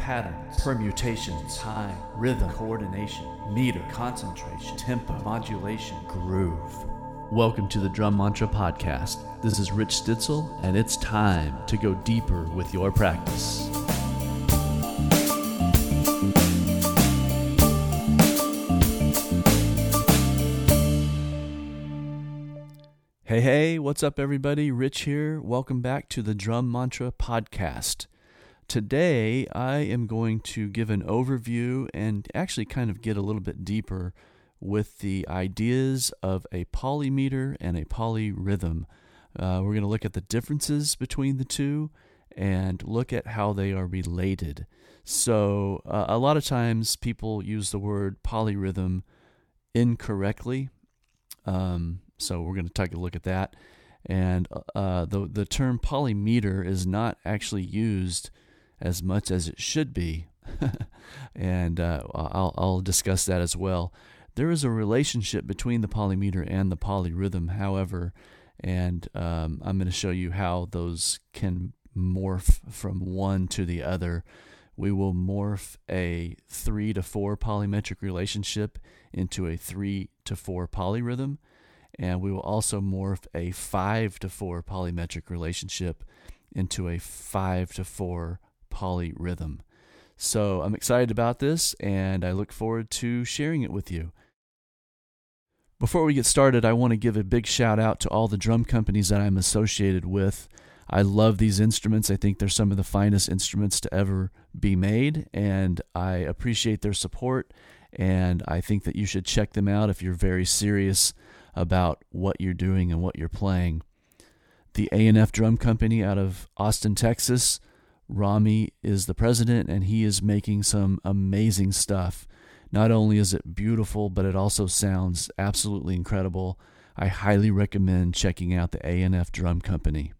patterns, permutations, time, rhythm, coordination, meter, concentration, tempo, modulation, groove. Welcome to the Drum Mantra Podcast. This is Rich Stitzel, and it's time to go deeper with your practice. Hey, hey, what's up, everybody? Rich here. Welcome back to the Drum Mantra Podcast. Today, I am going to give an overview and actually kind of get a little bit deeper with the ideas of a polymeter and a polyrhythm. Uh, we're going to look at the differences between the two and look at how they are related. So, uh, a lot of times people use the word polyrhythm incorrectly. Um, so, we're going to take a look at that. And uh, the the term polymeter is not actually used as much as it should be. and uh, I'll, I'll discuss that as well. There is a relationship between the polymeter and the polyrhythm, however, and um, I'm going to show you how those can morph from one to the other. We will morph a three to four polymetric relationship into a three to four polyrhythm, and we will also morph a five to four polymetric relationship into a five to four polyrhythm. So I'm excited about this and I look forward to sharing it with you. Before we get started, I want to give a big shout out to all the drum companies that I'm associated with. I love these instruments. I think they're some of the finest instruments to ever be made, and I appreciate their support. And I think that you should check them out if you're very serious about what you're doing and what you're playing. The A&F Drum Company out of Austin, Texas, Rami is the president, and he is making some amazing stuff. Not only is it beautiful, but it also sounds absolutely incredible. I highly recommend checking out the A&F Drum Company.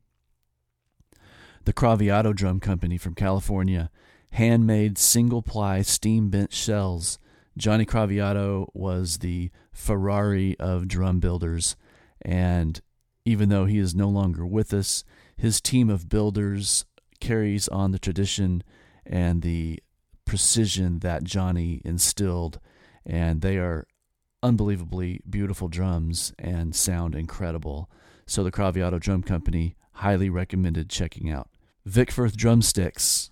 The Craviotto Drum Company from California, handmade single ply steam bent shells. Johnny Craviotto was the Ferrari of drum builders, and even though he is no longer with us, his team of builders carries on the tradition and the precision that Johnny instilled, and they are unbelievably beautiful drums and sound incredible. So the Craviotto Drum Company highly recommended checking out. Vic Firth drumsticks.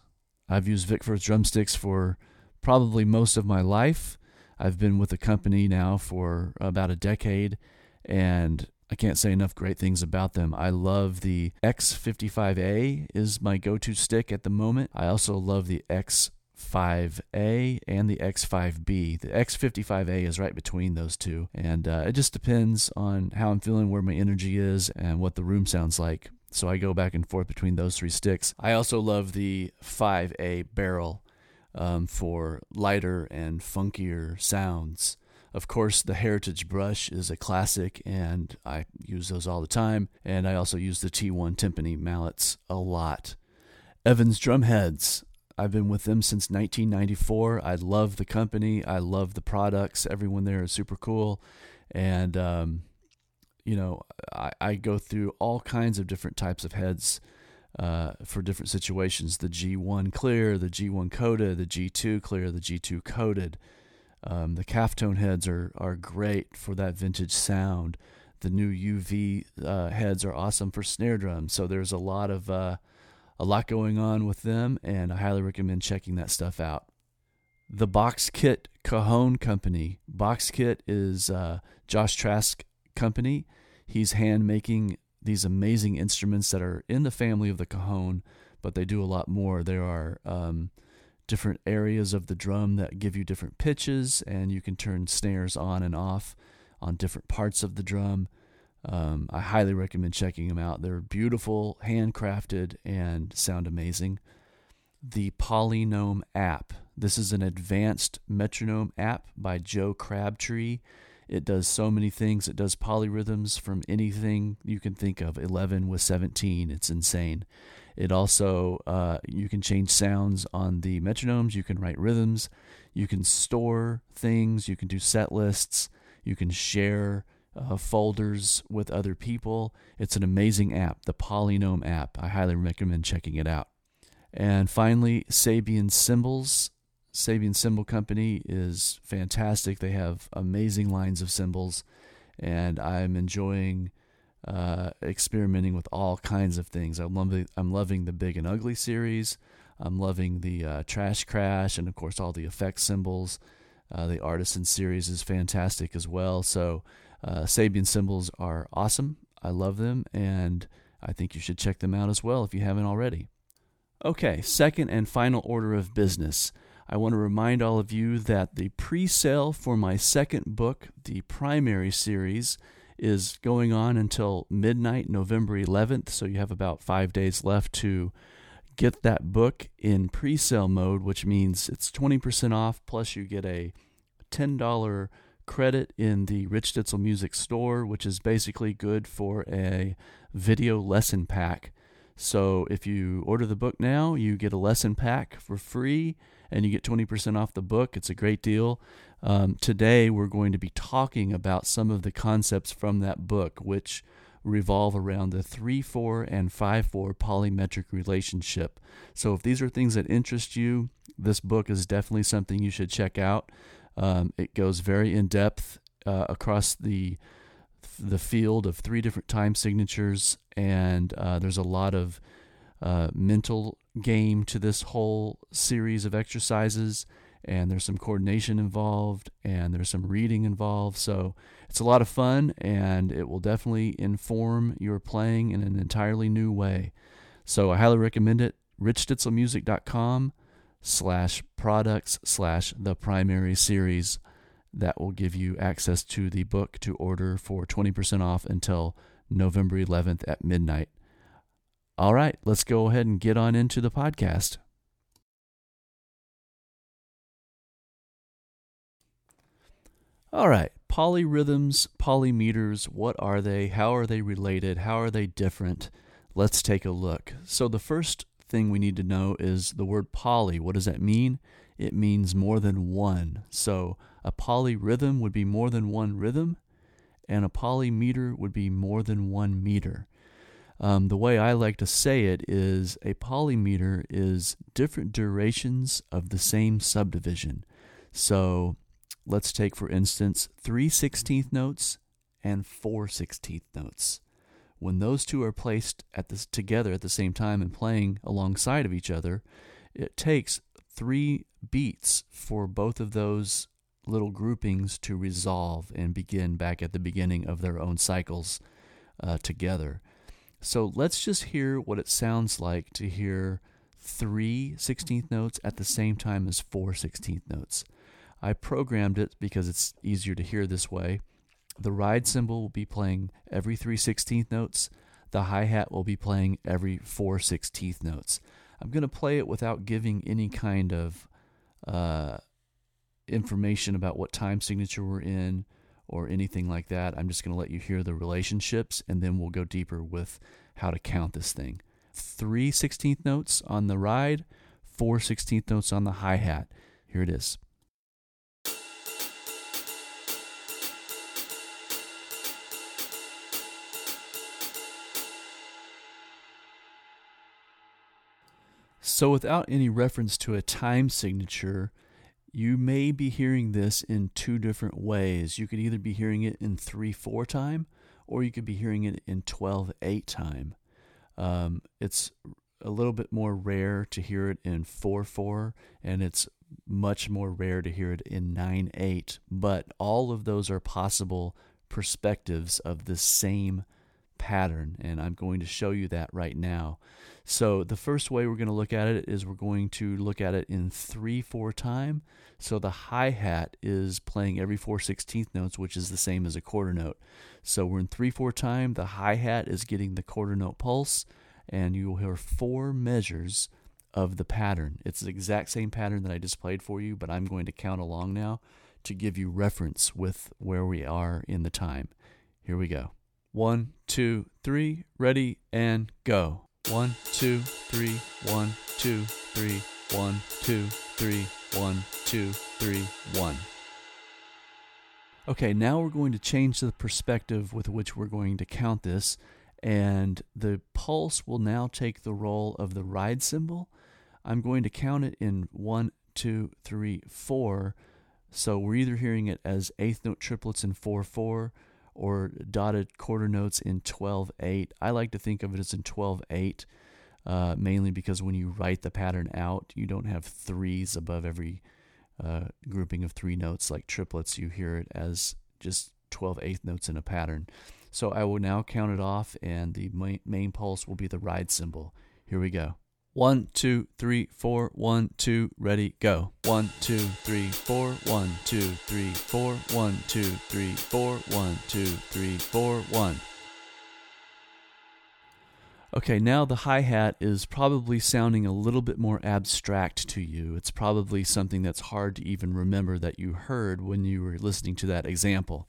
I've used Vic Firth drumsticks for probably most of my life. I've been with the company now for about a decade, and I can't say enough great things about them. I love the X55A is my go-to stick at the moment. I also love the X5A and the X5B. The X55A is right between those two, and uh, it just depends on how I'm feeling, where my energy is, and what the room sounds like. So I go back and forth between those three sticks. I also love the 5A barrel um, for lighter and funkier sounds. Of course, the Heritage brush is a classic, and I use those all the time. And I also use the T1 timpani mallets a lot. Evans Drumheads. I've been with them since 1994. I love the company. I love the products. Everyone there is super cool. And, um, you know, I, I, go through all kinds of different types of heads uh, for different situations the G1 clear, the G1 coated, the G2 clear, the G2 coated. Um, the Calftone heads are, are great for that vintage sound. The new UV uh, heads are awesome for snare drums. So there's a lot of uh, a lot going on with them, and I highly recommend checking that stuff out. The Box Kit Cajon Company. Box Kit is uh, Josh Trask company. He's hand making these amazing instruments that are in the family of the cajon, but they do a lot more. There are um, different areas of the drum that give you different pitches, and you can turn snares on and off on different parts of the drum. Um, I highly recommend checking them out. They're beautiful, handcrafted, and sound amazing. The Polynome app. This is an advanced metronome app by Joe Crabtree. It does so many things. It does polyrhythms from anything you can think of, 11 with 17. It's insane. It also, uh, you can change sounds on the metronomes, you can write rhythms, you can store things, you can do set lists, you can share uh, folders with other people. It's an amazing app, the Polynome app. I highly recommend checking it out. And finally, Sabian Cymbals. Sabian Cymbal Company is fantastic. They have amazing lines of cymbals, and I'm enjoying uh, experimenting with all kinds of things. I'm loving, I'm loving the Big and Ugly series. I'm loving the uh, Trash Crash, and of course, all the effect cymbals. Uh, the Artisan series is fantastic as well. So, uh, Sabian cymbals are awesome. I love them, and I think you should check them out as well if you haven't already. Okay, second and final order of business. I want to remind all of you that the pre sale for my second book, the primary series, is going on until midnight, November 11th. So you have about five days left to get that book in pre sale mode, which means it's 20% off, plus you get a $10 credit in the Rich Stitzel Music Store, which is basically good for a video lesson pack. So if you order the book now, you get a lesson pack for free and you get 20% off the book. It's a great deal. Um, today, we're going to be talking about some of the concepts from that book, which revolve around the 3 4 and 5 4 polymetric relationship. So, if these are things that interest you, this book is definitely something you should check out. Um, it goes very in depth uh, across the the field of three different time signatures, and uh, there's a lot of uh, mental game to this whole series of exercises. And there's some coordination involved, and there's some reading involved. So it's a lot of fun, and it will definitely inform your playing in an entirely new way. So I highly recommend it. RichStitzelMusic.com slash products slash the primary series. That will give you access to the book to order for 20% off until November 11th at midnight. All right, let's go ahead and get on into the podcast. All right, polyrhythms, polymeters, what are they? How are they related? How are they different? Let's take a look. So, the first thing we need to know is the word poly. What does that mean? It means more than one. So, a polyrhythm would be more than one rhythm, and a polymeter would be more than one meter. Um, the way I like to say it is a polymeter is different durations of the same subdivision. So let's take, for instance, 3 16th notes and 4 16th notes. When those two are placed at this, together at the same time and playing alongside of each other, it takes three beats for both of those little groupings to resolve and begin back at the beginning of their own cycles uh, together. So let's just hear what it sounds like to hear three 16th notes at the same time as four 16th notes. I programmed it because it's easier to hear this way. The ride cymbal will be playing every three 16th notes. The hi hat will be playing every four 16th notes. I'm going to play it without giving any kind of uh, information about what time signature we're in or anything like that. I'm just going to let you hear the relationships and then we'll go deeper with how to count this thing. Three 16th notes on the ride, four 16th notes on the hi hat. Here it is. So, without any reference to a time signature, you may be hearing this in two different ways. You could either be hearing it in 3 4 time, or you could be hearing it in 12 8 time. Um, it's a little bit more rare to hear it in 4 4, and it's much more rare to hear it in 9 8. But all of those are possible perspectives of the same pattern, and I'm going to show you that right now. So, the first way we're going to look at it is we're going to look at it in 3 4 time. So, the hi hat is playing every 4 16th notes, which is the same as a quarter note. So, we're in 3 4 time. The hi hat is getting the quarter note pulse, and you will hear four measures of the pattern. It's the exact same pattern that I just played for you, but I'm going to count along now to give you reference with where we are in the time. Here we go. One, two, three, ready, and go. One, two, three, one, two, three, one, two, three, one, two, three, one. Okay, now we're going to change the perspective with which we're going to count this, and the pulse will now take the role of the ride cymbal, I'm going to count it in one, two, three, four. So we're either hearing it as eighth note triplets in 4 4 or dotted quarter notes in 12 8. I like to think of it as in 12 8, uh, mainly because when you write the pattern out, you don't have threes above every uh, grouping of three notes like triplets. You hear it as just 12 eighth notes in a pattern. So I will now count it off, and the main, main pulse will be the ride cymbal. Here we go. One, two, three, four, one, two, ready, go. One, two, three, four, one, two, three, four, one, two, three, four, one, two, three, four, one. Okay, now the hi hat is probably sounding a little bit more abstract to you. It's probably something that's hard to even remember that you heard when you were listening to that example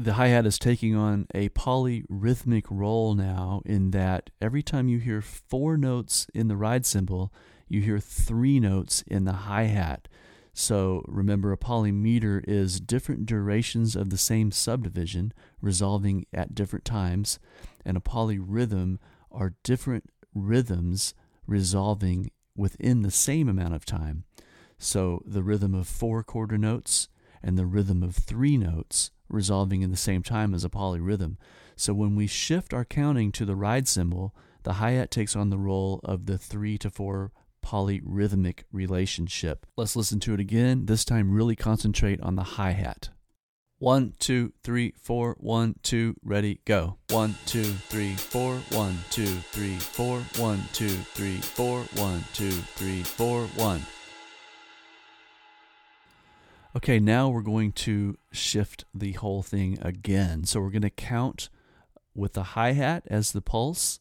the hi hat is taking on a polyrhythmic role now in that every time you hear four notes in the ride cymbal, you hear three notes in the hi hat. So remember, a polymeter is different durations of the same subdivision resolving at different times, and a polyrhythm are different rhythms resolving within the same amount of time. So the rhythm of four quarter notes and the rhythm of three notes resolving in the same time as a polyrhythm. So when we shift our counting to the ride cymbal, the hi hat takes on the role of the three to four polyrhythmic relationship. Let's listen to it again. This time, really concentrate on the hi hat. One, two, three, four, one, two, ready, go. One, two, three, four, one, two, three, four, one, two, three, four, one, two, three, four, one. Okay, now we're going to shift the whole thing again. So we're going to count with the hi hat as the pulse.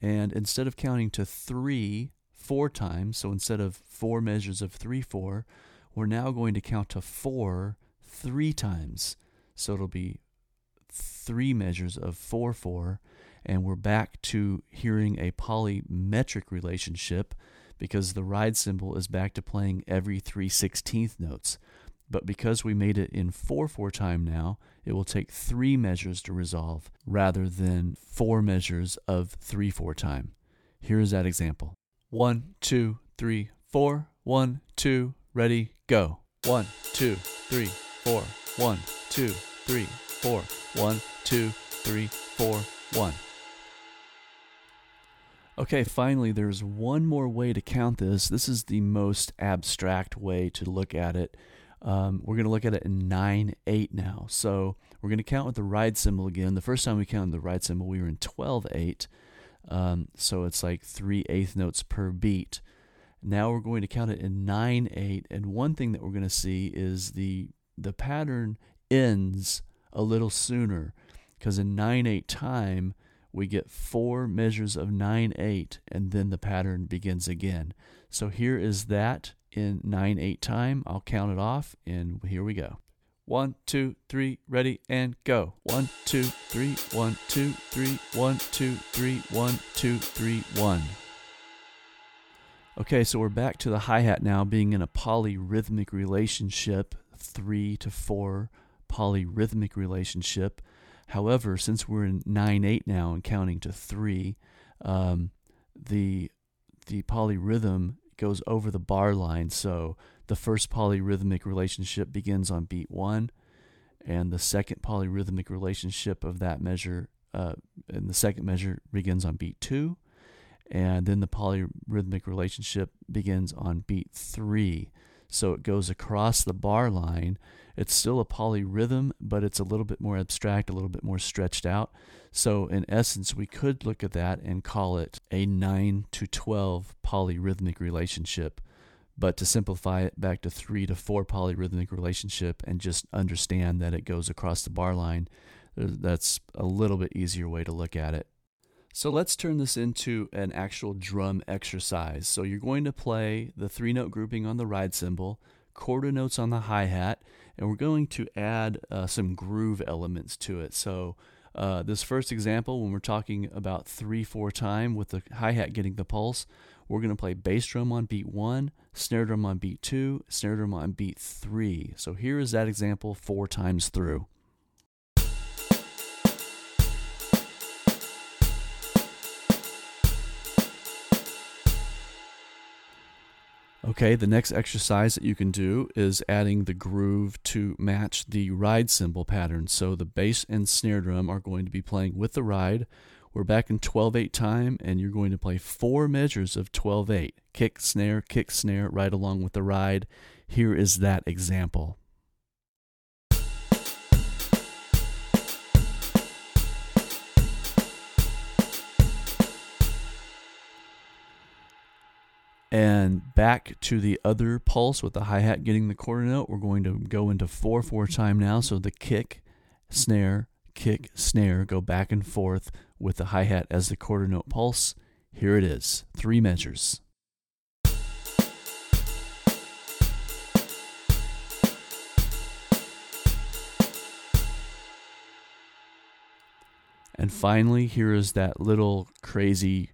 And instead of counting to three four times, so instead of four measures of three, four, we're now going to count to four three times. So it'll be three measures of four, four. And we're back to hearing a polymetric relationship because the ride cymbal is back to playing every 3 16th notes. But because we made it in 4 4 time now, it will take three measures to resolve rather than four measures of 3 4 time. Here is that example. One, two, three, four. One, two, ready, go. One, two, three, four. One, two, three, four. One, two, three, four, one. Okay, finally, there's one more way to count this. This is the most abstract way to look at it. Um, we're going to look at it in 9 8 now. So we're going to count with the ride cymbal again. The first time we counted the ride cymbal, we were in 12 8. Um, so it's like three eighth notes per beat. Now we're going to count it in 9 8. And one thing that we're going to see is the, the pattern ends a little sooner because in 9 8 time, we get four measures of 9 8, and then the pattern begins again. So here is that in 9 8 time. I'll count it off, and here we go. One, two, three, ready, and go. One, two, three, one, two, three, one, two, three, one, two, three, one. Okay, so we're back to the hi hat now being in a polyrhythmic relationship, three to four polyrhythmic relationship. However, since we're in 9 8 now and counting to three, um, the the polyrhythm goes over the bar line. So the first polyrhythmic relationship begins on beat one, and the second polyrhythmic relationship of that measure, uh, and the second measure begins on beat two, and then the polyrhythmic relationship begins on beat three. So it goes across the bar line. It's still a polyrhythm, but it's a little bit more abstract, a little bit more stretched out. So, in essence, we could look at that and call it a 9 to 12 polyrhythmic relationship. But to simplify it back to 3 to 4 polyrhythmic relationship and just understand that it goes across the bar line, uh, that's a little bit easier way to look at it. So let's turn this into an actual drum exercise. So you're going to play the three note grouping on the ride cymbal, quarter notes on the hi hat, and we're going to add uh, some groove elements to it. So uh, this first example, when we're talking about 3 4 time with the hi hat getting the pulse, we're going to play bass drum on beat 1, snare drum on beat 2, snare drum on beat 3. So here is that example four times through. Okay, the next exercise that you can do is adding the groove to match the ride cymbal pattern. So the bass and snare drum are going to be playing with the ride. We're back in 12 8 time, and you're going to play four measures of 12 8 kick, snare, kick, snare, right along with the ride. Here is that example. And back to the other pulse with the hi hat getting the quarter note. We're going to go into 4 4 time now. So the kick, snare, kick, snare go back and forth with the hi hat as the quarter note pulse. Here it is three measures. And finally, here is that little crazy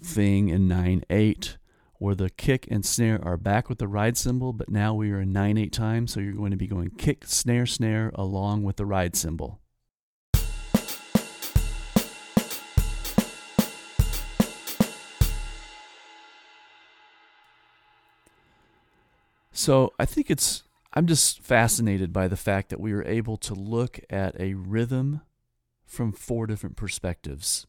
thing in 9 8 where the kick and snare are back with the ride cymbal, but now we are in 9 8 time, so you're going to be going kick, snare, snare along with the ride cymbal. So I think it's, I'm just fascinated by the fact that we are able to look at a rhythm from four different perspectives.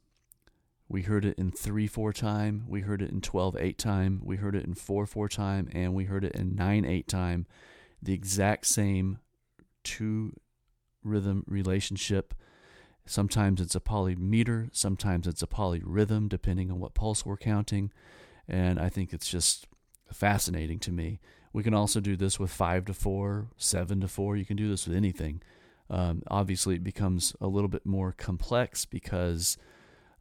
We heard it in 3 4 time, we heard it in 12 8 time, we heard it in 4 4 time, and we heard it in 9 8 time. The exact same two rhythm relationship. Sometimes it's a polymeter, sometimes it's a polyrhythm, depending on what pulse we're counting. And I think it's just fascinating to me. We can also do this with 5 to 4, 7 to 4. You can do this with anything. Um, obviously, it becomes a little bit more complex because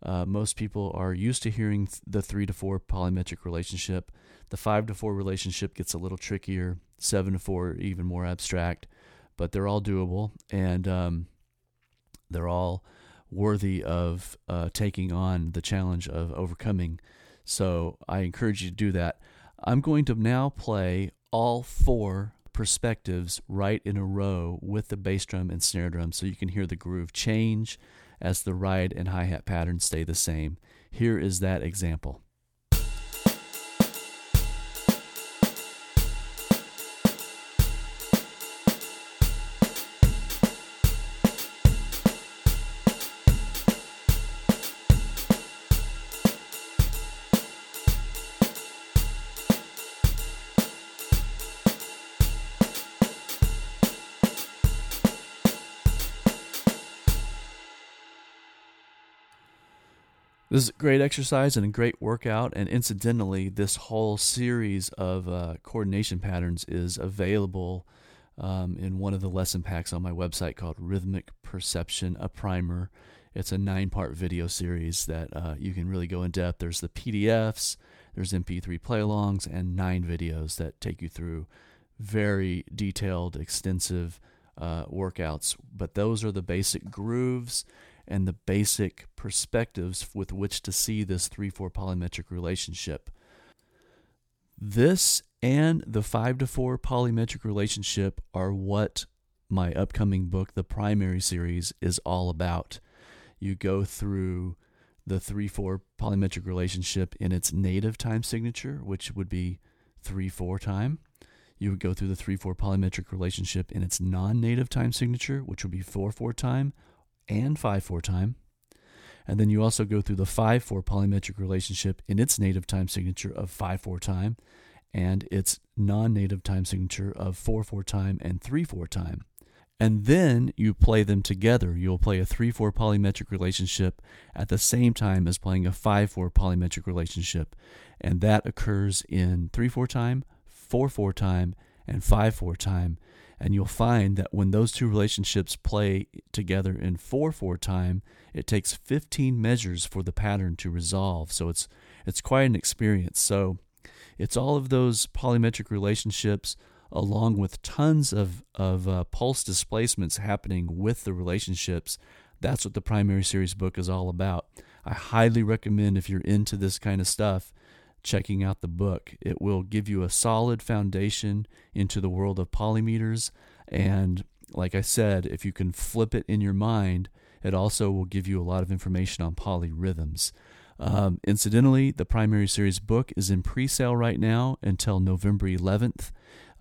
uh, most people are used to hearing the three to four polymetric relationship. The five to four relationship gets a little trickier. Seven to four, even more abstract, but they're all doable and um, they're all worthy of uh, taking on the challenge of overcoming. So I encourage you to do that. I'm going to now play all four perspectives right in a row with the bass drum and snare drum so you can hear the groove change as the ride and hi hat patterns stay the same. Here is that example. This is a great exercise and a great workout. And incidentally, this whole series of uh, coordination patterns is available um, in one of the lesson packs on my website called Rhythmic Perception, a primer. It's a nine part video series that uh, you can really go in depth. There's the PDFs, there's MP3 play alongs, and nine videos that take you through very detailed, extensive uh, workouts. But those are the basic grooves and the basic perspectives with which to see this 3 4 polymetric relationship. This and the 5 to 4 polymetric relationship are what my upcoming book, the primary series, is all about. You go through the 3 4 polymetric relationship in its native time signature, which would be 3 4 time. You would go through the 3 4 polymetric relationship in its non native time signature, which would be 4 4 time, and 5 4 time. And then you also go through the 5 4 polymetric relationship in its native time signature of 5 4 time and its non native time signature of 4 4 time and 3 4 time. And then you play them together. You'll play a 3 4 polymetric relationship at the same time as playing a 5 4 polymetric relationship. And that occurs in 3 4 time, 4 4 time, and 5 4 time. And you'll find that when those two relationships play together in 4 4 time, it takes 15 measures for the pattern to resolve. So it's, it's quite an experience. So it's all of those polymetric relationships along with tons of, of uh, pulse displacements happening with the relationships. That's what the primary series book is all about. I highly recommend if you're into this kind of stuff checking out the book. It will give you a solid foundation into the world of polymeters. And like I said, if you can flip it in your mind, it also will give you a lot of information on polyrhythms. Um, incidentally, the primary series book is in pre sale right now until November 11th,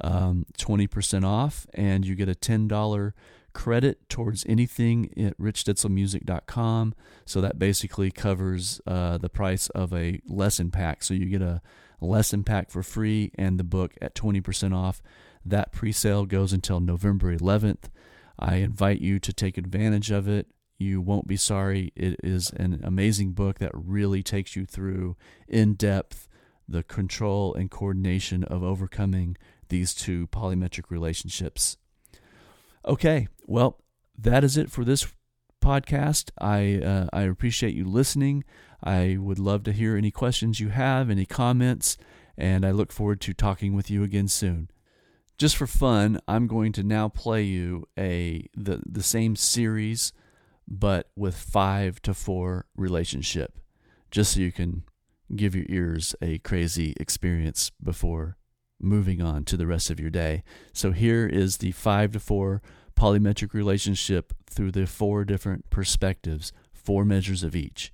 um, 20% off, and you get a $10 credit towards anything at richstitzelmusic.com. So that basically covers uh, the price of a lesson pack. So you get a lesson pack for free and the book at 20% off. That pre sale goes until November 11th. I invite you to take advantage of it. You won't be sorry. It is an amazing book that really takes you through in depth the control and coordination of overcoming these two polymetric relationships. Okay, well, that is it for this podcast. I uh, I appreciate you listening. I would love to hear any questions you have, any comments, and I look forward to talking with you again soon. Just for fun, I'm going to now play you a the the same series but with 5 to 4 relationship just so you can give your ears a crazy experience before moving on to the rest of your day. So here is the 5 to 4 polymetric relationship through the four different perspectives, four measures of each.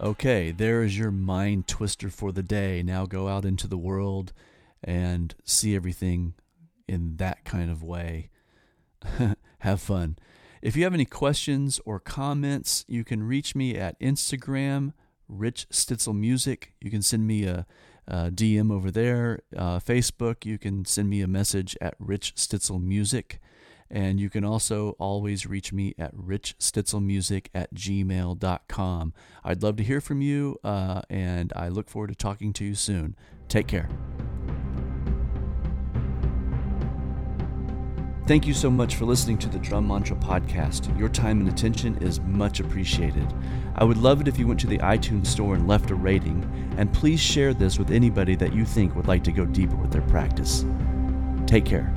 Okay, there is your mind twister for the day. Now go out into the world and see everything in that kind of way. have fun. If you have any questions or comments, you can reach me at Instagram, Rich Stitzel Music. You can send me a, a DM over there. Uh, Facebook, you can send me a message at Rich Stitzel Music. And you can also always reach me at richstitzelmusic at gmail.com. I'd love to hear from you, uh, and I look forward to talking to you soon. Take care. Thank you so much for listening to the Drum Mantra podcast. Your time and attention is much appreciated. I would love it if you went to the iTunes store and left a rating, and please share this with anybody that you think would like to go deeper with their practice. Take care.